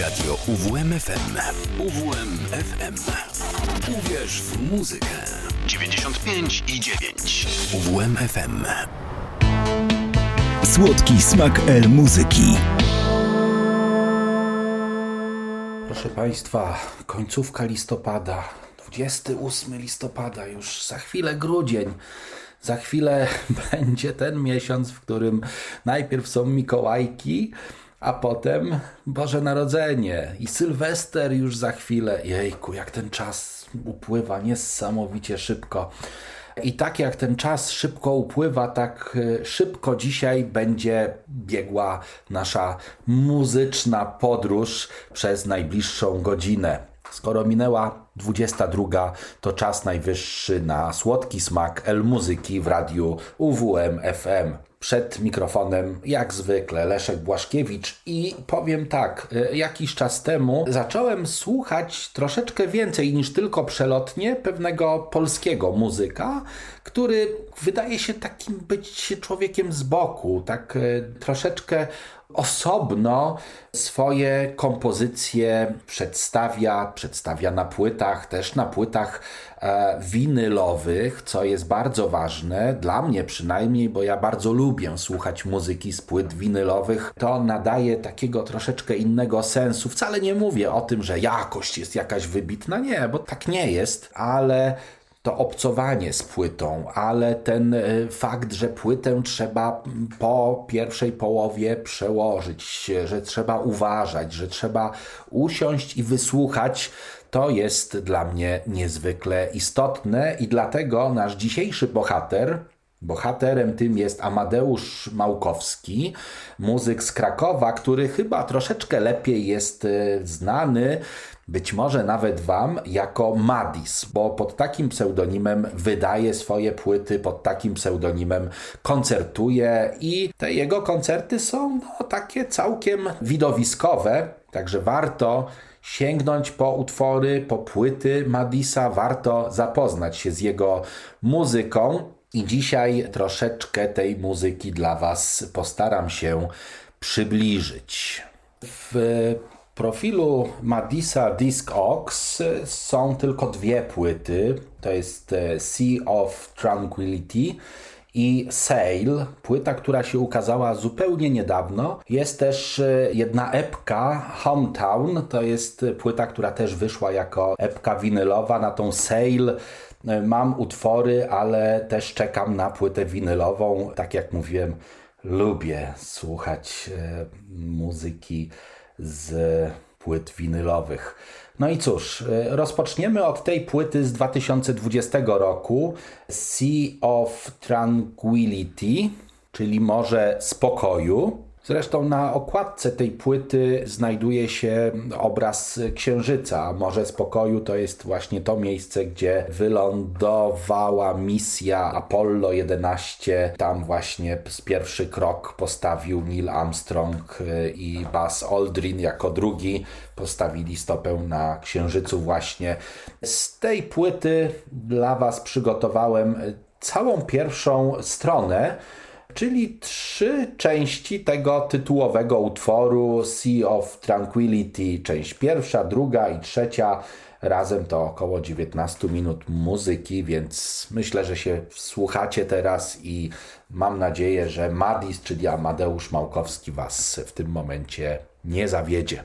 Radio UWMFM. UWMFM. Uwierz w muzykę. 95 i 9. UWMFM. Słodki smak El muzyki. Proszę Państwa, końcówka listopada, 28 listopada, już za chwilę grudzień. Za chwilę będzie ten miesiąc, w którym najpierw są Mikołajki, a potem Boże Narodzenie i Sylwester już za chwilę. Jejku, jak ten czas upływa niesamowicie szybko. I tak jak ten czas szybko upływa, tak e, szybko dzisiaj będzie biegła nasza muzyczna podróż przez najbliższą godzinę. Skoro minęła 22, to czas najwyższy na słodki smak El Muzyki w radiu UWM FM. Przed mikrofonem, jak zwykle, Leszek Błaszkiewicz. I powiem tak, e, jakiś czas temu zacząłem słuchać troszeczkę więcej niż tylko przelotnie pewnego polskiego muzyka, który wydaje się takim być człowiekiem z boku, tak e, troszeczkę osobno swoje kompozycje przedstawia, przedstawia na płytach, też na płytach e, winylowych, co jest bardzo ważne, dla mnie przynajmniej, bo ja bardzo lubię słuchać muzyki z płyt winylowych. To nadaje takiego troszeczkę innego sensu. Wcale nie mówię o tym, że jakość jest jakaś wybitna, nie, bo tak nie jest, ale to obcowanie z płytą, ale ten e, fakt, że płytę trzeba po pierwszej połowie przełożyć, że trzeba uważać, że trzeba usiąść i wysłuchać, to jest dla mnie niezwykle istotne i dlatego nasz dzisiejszy bohater, Bohaterem tym jest Amadeusz Małkowski, muzyk z Krakowa, który chyba troszeczkę lepiej jest e, znany być może nawet Wam jako Madis, bo pod takim pseudonimem wydaje swoje płyty, pod takim pseudonimem koncertuje i te jego koncerty są no, takie całkiem widowiskowe, także warto sięgnąć po utwory, po płyty Madisa, warto zapoznać się z jego muzyką. I dzisiaj troszeczkę tej muzyki dla Was postaram się przybliżyć. W profilu Madisa Disc Ox są tylko dwie płyty. To jest e, Sea of Tranquility i Sail, płyta, która się ukazała zupełnie niedawno. Jest też e, jedna epka, Hometown, to jest płyta, która też wyszła jako epka winylowa. Na tą Sail e, mam utwory, ale też czekam na płytę winylową. Tak jak mówiłem, lubię słuchać muzyki z płyt winylowych. No i cóż, e, rozpoczniemy od tej płyty z 2020 roku Sea of Tranquility, czyli Morze Spokoju. Zresztą na okładce tej płyty znajduje się obraz księżyca. Morze Spokoju to jest właśnie to miejsce, gdzie wylądowała misja Apollo 11. Tam właśnie pierwszy krok postawił Neil Armstrong i Buzz Aldrin jako drugi. Postawili stopę na księżycu właśnie. Z tej płyty dla Was przygotowałem całą pierwszą stronę czyli trzy części tego tytułowego utworu Sea of Tranquility, część pierwsza, druga i trzecia. Razem to około 19 minut muzyki, więc myślę, że się słuchacie teraz i mam nadzieję, że Madis, czyli Amadeusz Małkowski Was w tym momencie nie zawiedzie.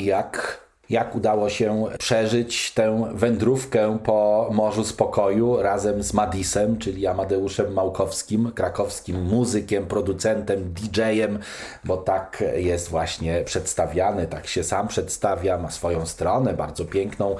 I jak jak udało się przeżyć tę wędrówkę po Morzu Spokoju razem z Madisem, czyli Amadeuszem Małkowskim, krakowskim muzykiem, producentem, DJ-em, bo tak jest właśnie przedstawiany, tak się sam przedstawia, ma swoją stronę bardzo piękną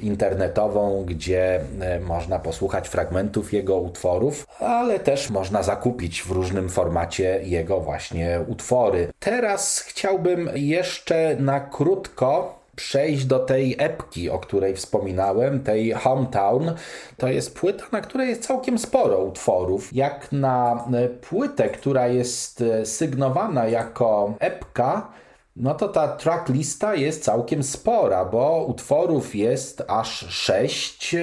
internetową, gdzie e, można posłuchać fragmentów jego utworów, ale też można zakupić w różnym formacie jego właśnie utwory. Teraz chciałbym jeszcze na krótko przejść do tej epki, o której wspominałem, tej Hometown. To jest płyta, na której jest całkiem sporo utworów. Jak na e, płytę, która jest e, sygnowana jako epka, no to ta tracklista jest całkiem spora, bo utworów jest aż sześć.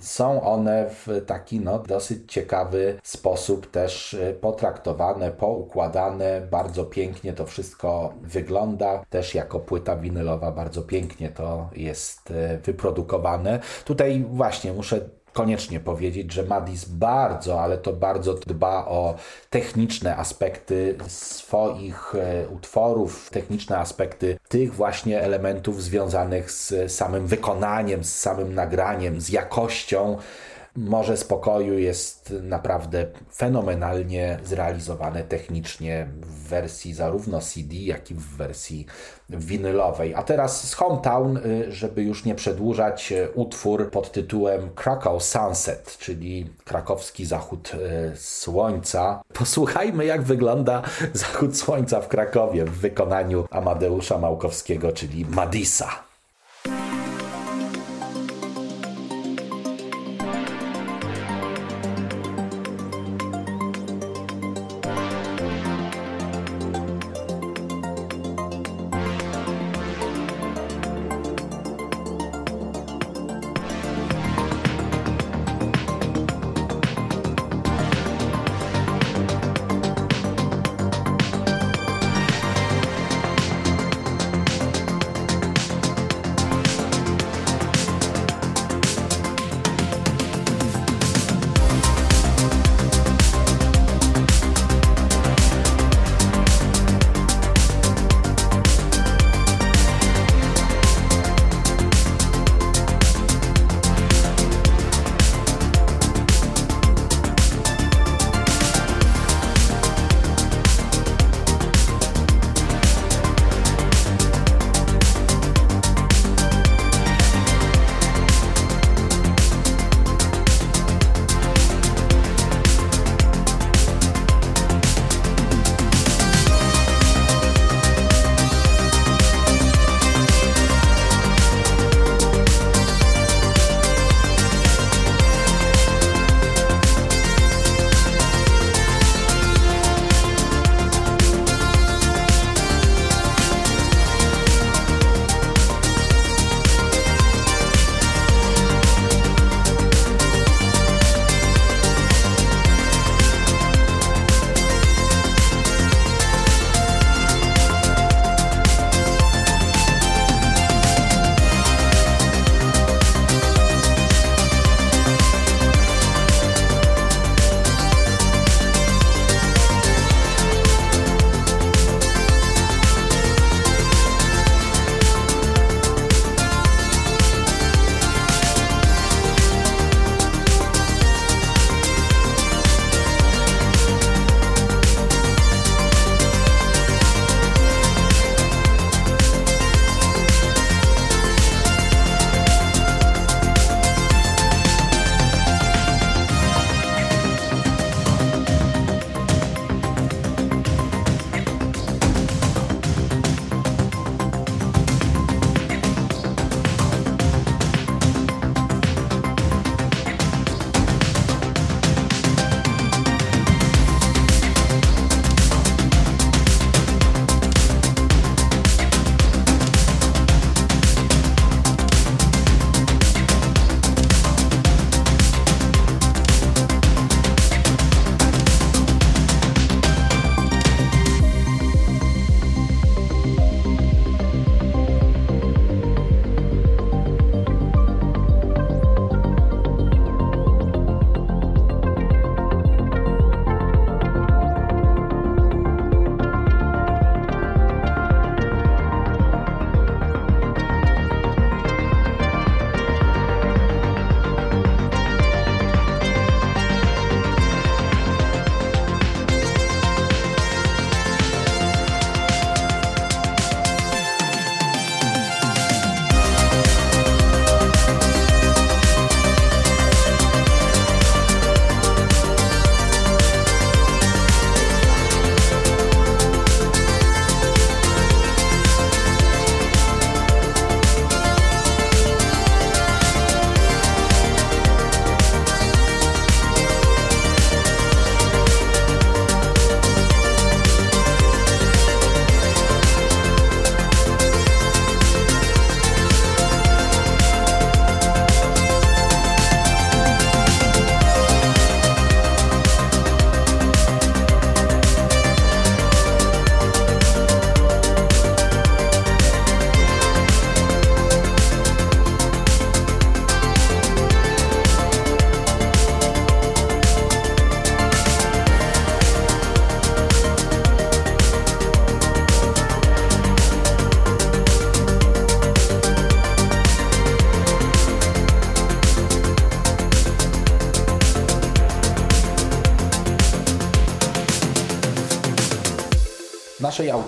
Są one w taki no, dosyć ciekawy sposób też y, potraktowane, poukładane. Bardzo pięknie to wszystko wygląda. Też jako płyta winylowa bardzo pięknie to jest y, wyprodukowane. Tutaj właśnie muszę koniecznie powiedzieć, że Madis bardzo, ale to bardzo dba o techniczne aspekty swoich e, utworów, techniczne aspekty tych właśnie elementów związanych z samym wykonaniem, z samym nagraniem, z jakością Morze Spokoju jest naprawdę fenomenalnie zrealizowane technicznie w wersji zarówno CD, jak i w wersji winylowej. A teraz z Hometown, y, żeby już nie przedłużać, y, utwór pod tytułem Krakow Sunset, czyli krakowski zachód y, słońca. Posłuchajmy, jak wygląda zachód słońca w Krakowie w wykonaniu Amadeusza Małkowskiego, czyli Madisa.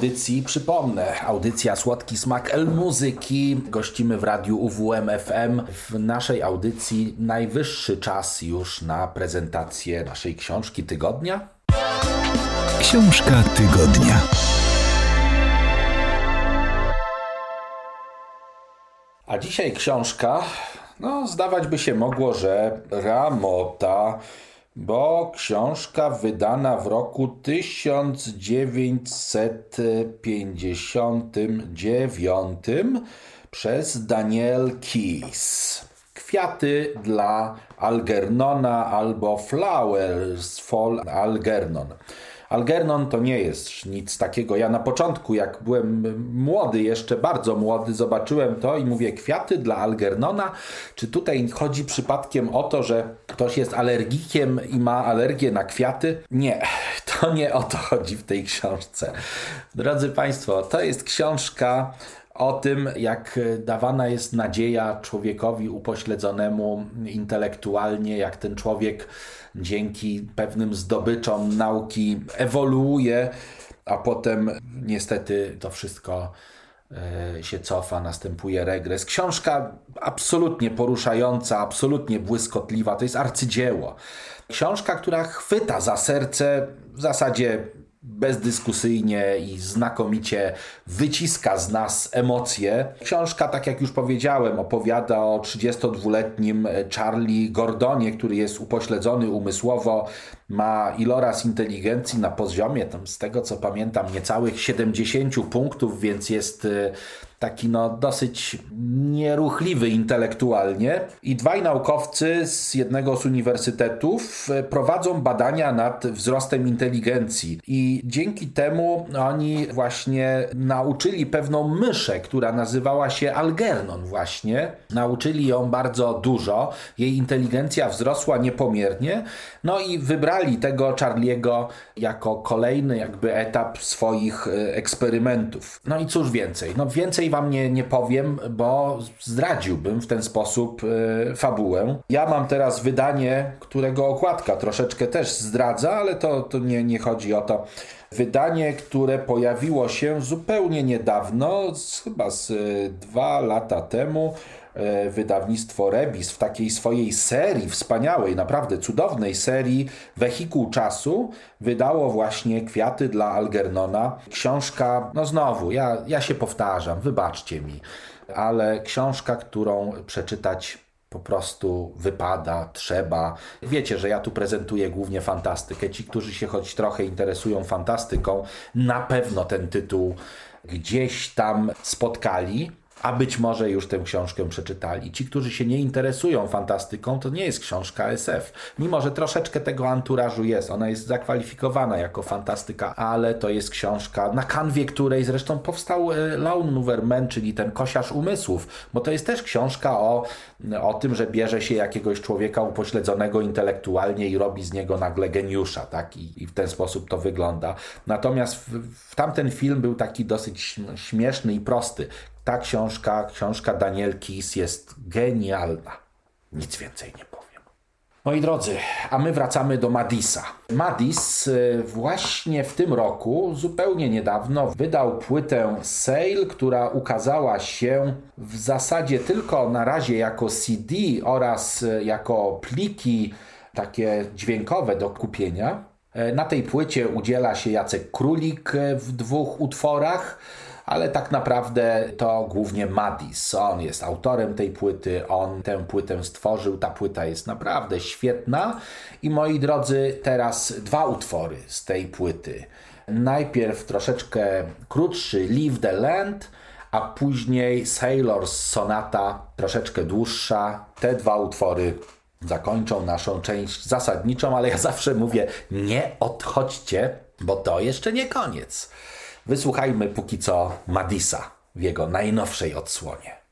Audycji przypomnę, audycja Słodki Smak El Muzyki. Gościmy w radiu UWM FM. W naszej audycji najwyższy czas już na prezentację naszej książki tygodnia. Książka tygodnia. A dzisiaj książka, no zdawać by się mogło, że Ramota bo książka wydana w roku 1959 przez Daniel Keyes. Kwiaty dla Algernona albo Flowers for Algernon. Algernon to nie jest nic takiego. Ja na początku, jak byłem młody, jeszcze bardzo młody, zobaczyłem to i mówię, kwiaty dla Algernona. Czy tutaj chodzi przypadkiem o to, że ktoś jest alergikiem i ma alergię na kwiaty? Nie, to nie o to chodzi w tej książce. Drodzy Państwo, to jest książka o tym, jak dawana jest nadzieja człowiekowi upośledzonemu intelektualnie, jak ten człowiek dzięki pewnym zdobyczom nauki ewoluuje, a potem niestety to wszystko e, się cofa, następuje regres. Książka absolutnie poruszająca, absolutnie błyskotliwa, to jest arcydzieło. Książka, która chwyta za serce w zasadzie bezdyskusyjnie i znakomicie wyciska z nas emocje. Książka, tak jak już powiedziałem, opowiada o 32-letnim Charlie Gordonie, który jest upośledzony umysłowo, ma iloraz inteligencji na poziomie, tam z tego co pamiętam, niecałych 70 punktów, więc jest y, taki no dosyć nieruchliwy intelektualnie i dwaj naukowcy z jednego z uniwersytetów e, prowadzą badania nad wzrostem inteligencji i dzięki temu oni właśnie nauczyli pewną myszę, która nazywała się Algernon właśnie. Nauczyli ją bardzo dużo, jej inteligencja wzrosła niepomiernie, no i wybrali tego Charliego jako kolejny jakby etap swoich e, eksperymentów. No i cóż więcej? No więcej wam nie, nie powiem, bo zdradziłbym w ten sposób y, fabułę. Ja mam teraz wydanie, którego okładka troszeczkę też zdradza, ale to, to nie, nie chodzi o to. Wydanie, które pojawiło się zupełnie niedawno, z, chyba z y, dwa lata temu, wydawnictwo Rebis w takiej swojej serii, wspaniałej, naprawdę cudownej serii Wehikuł Czasu wydało właśnie Kwiaty dla Algernona. Książka, no znowu, ja, ja się powtarzam, wybaczcie mi, ale książka, którą przeczytać po prostu wypada, trzeba. Wiecie, że ja tu prezentuję głównie fantastykę. Ci, którzy się choć trochę interesują fantastyką, na pewno ten tytuł gdzieś tam spotkali a być może już tę książkę przeczytali. Ci, którzy się nie interesują fantastyką, to nie jest książka SF. Mimo, że troszeczkę tego anturażu jest, ona jest zakwalifikowana jako fantastyka, ale to jest książka, na kanwie której zresztą powstał e, Lone Mover Man, czyli ten kosiarz umysłów, bo to jest też książka o, o tym, że bierze się jakiegoś człowieka upośledzonego intelektualnie i robi z niego nagle geniusza, tak? I, i w ten sposób to wygląda. Natomiast w, w tamten film był taki dosyć śmieszny i prosty ta książka, książka Daniel Kis jest genialna. Nic więcej nie powiem. Moi drodzy, a my wracamy do Madisa. Madis y, właśnie w tym roku, zupełnie niedawno, wydał płytę Sale, która ukazała się w zasadzie tylko na razie jako CD oraz y, jako pliki takie dźwiękowe do kupienia. Y, na tej płycie udziela się Jacek Królik w dwóch utworach ale tak naprawdę to głównie Madis. On jest autorem tej płyty, on tę płytę stworzył. Ta płyta jest naprawdę świetna. I moi drodzy, teraz dwa utwory z tej płyty. Najpierw troszeczkę krótszy Leave the Land, a później Sailors Sonata, troszeczkę dłuższa. Te dwa utwory zakończą naszą część zasadniczą, ale ja zawsze mówię: nie odchodźcie, bo to jeszcze nie koniec. Wysłuchajmy póki co Madisa w jego najnowszej odsłonie.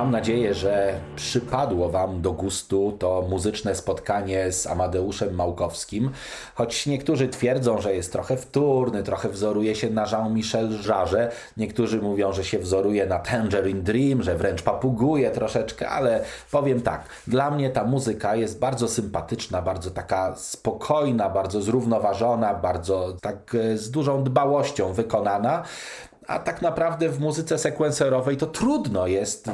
Mam nadzieję, że przypadło Wam do gustu to muzyczne spotkanie z Amadeuszem Małkowskim, choć niektórzy twierdzą, że jest trochę wtórny, trochę wzoruje się na Jean-Michel Jarre, niektórzy mówią, że się wzoruje na Tangerine Dream, że wręcz papuguje troszeczkę, ale powiem tak, dla mnie ta muzyka jest bardzo sympatyczna, bardzo taka spokojna, bardzo zrównoważona, bardzo tak e, z dużą dbałością wykonana. A tak naprawdę w muzyce sekwencerowej to trudno jest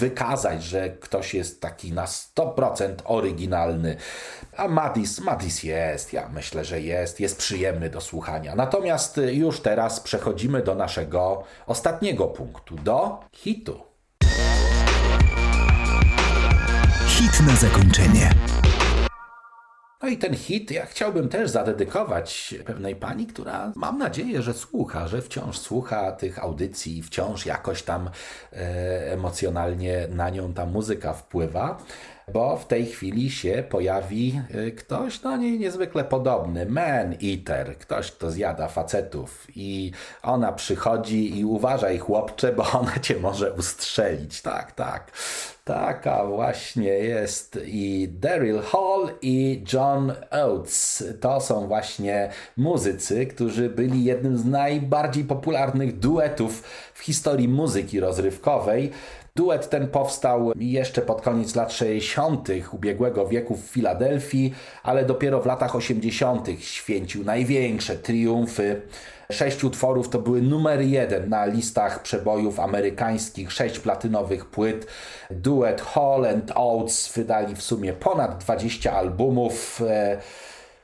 wykazać, że ktoś jest taki na 100% oryginalny. A Madis, Madis jest, ja myślę, że jest, jest przyjemny do słuchania. Natomiast już teraz przechodzimy do naszego ostatniego punktu, do hitu. Hit na zakończenie. No i ten hit ja chciałbym też zadedykować pewnej pani, która mam nadzieję, że słucha, że wciąż słucha tych audycji, wciąż jakoś tam e, emocjonalnie na nią ta muzyka wpływa bo w tej chwili się pojawi y, ktoś do niej niezwykle podobny, man eater, ktoś, kto zjada facetów i ona przychodzi i uważaj chłopcze, bo ona cię może ustrzelić. Tak, tak. Taka właśnie jest i Daryl Hall i John Oates. To są właśnie muzycy, którzy byli jednym z najbardziej popularnych duetów w historii muzyki rozrywkowej. Duet ten powstał jeszcze pod koniec lat 60. ubiegłego wieku w Filadelfii, ale dopiero w latach 80. święcił największe triumfy. Sześć utworów to były numer jeden na listach przebojów amerykańskich, sześć platynowych płyt. Duet Hall and Oates wydali w sumie ponad 20 albumów. E,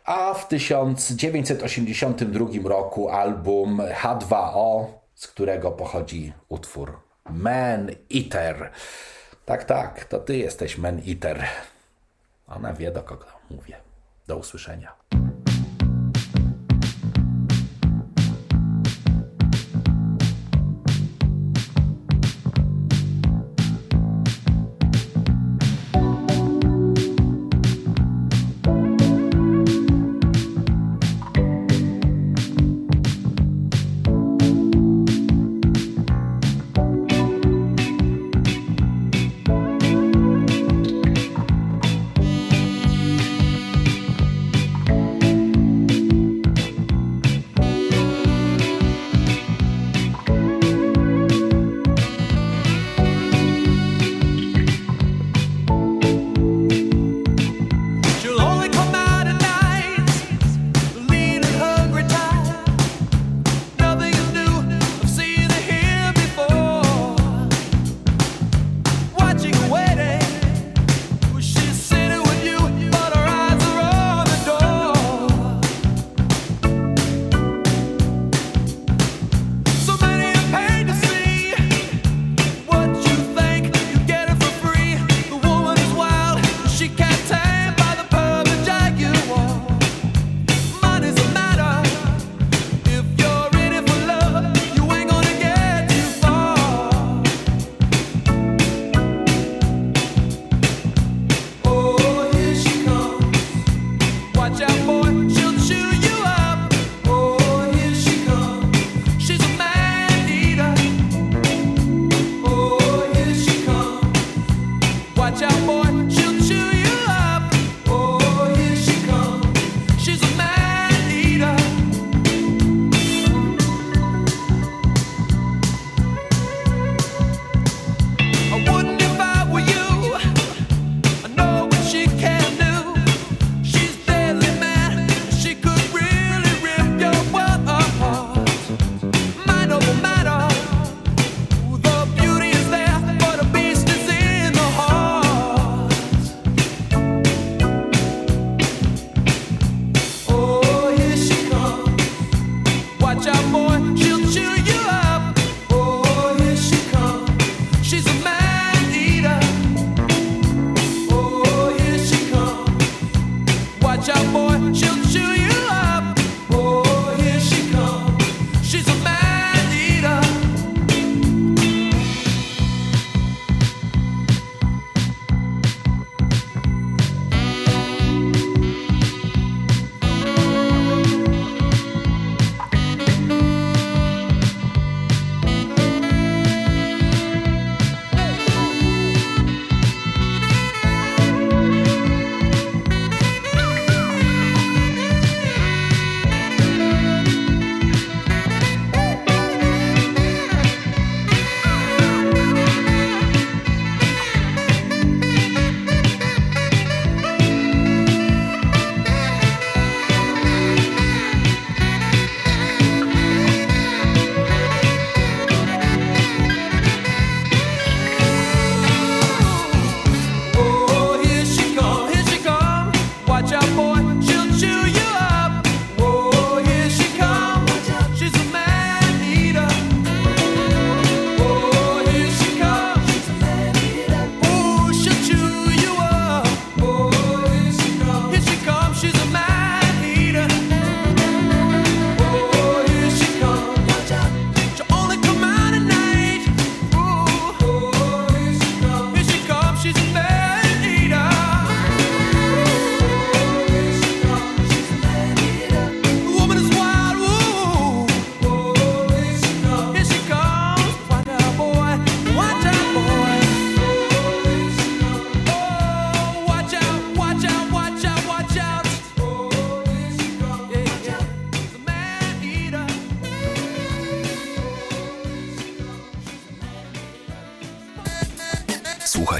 a w 1982 roku album H2O, z którego pochodzi utwór Man Eater. Tak, tak, to ty jesteś Man Eater. Ona wie, do kogo mówię. Do usłyszenia.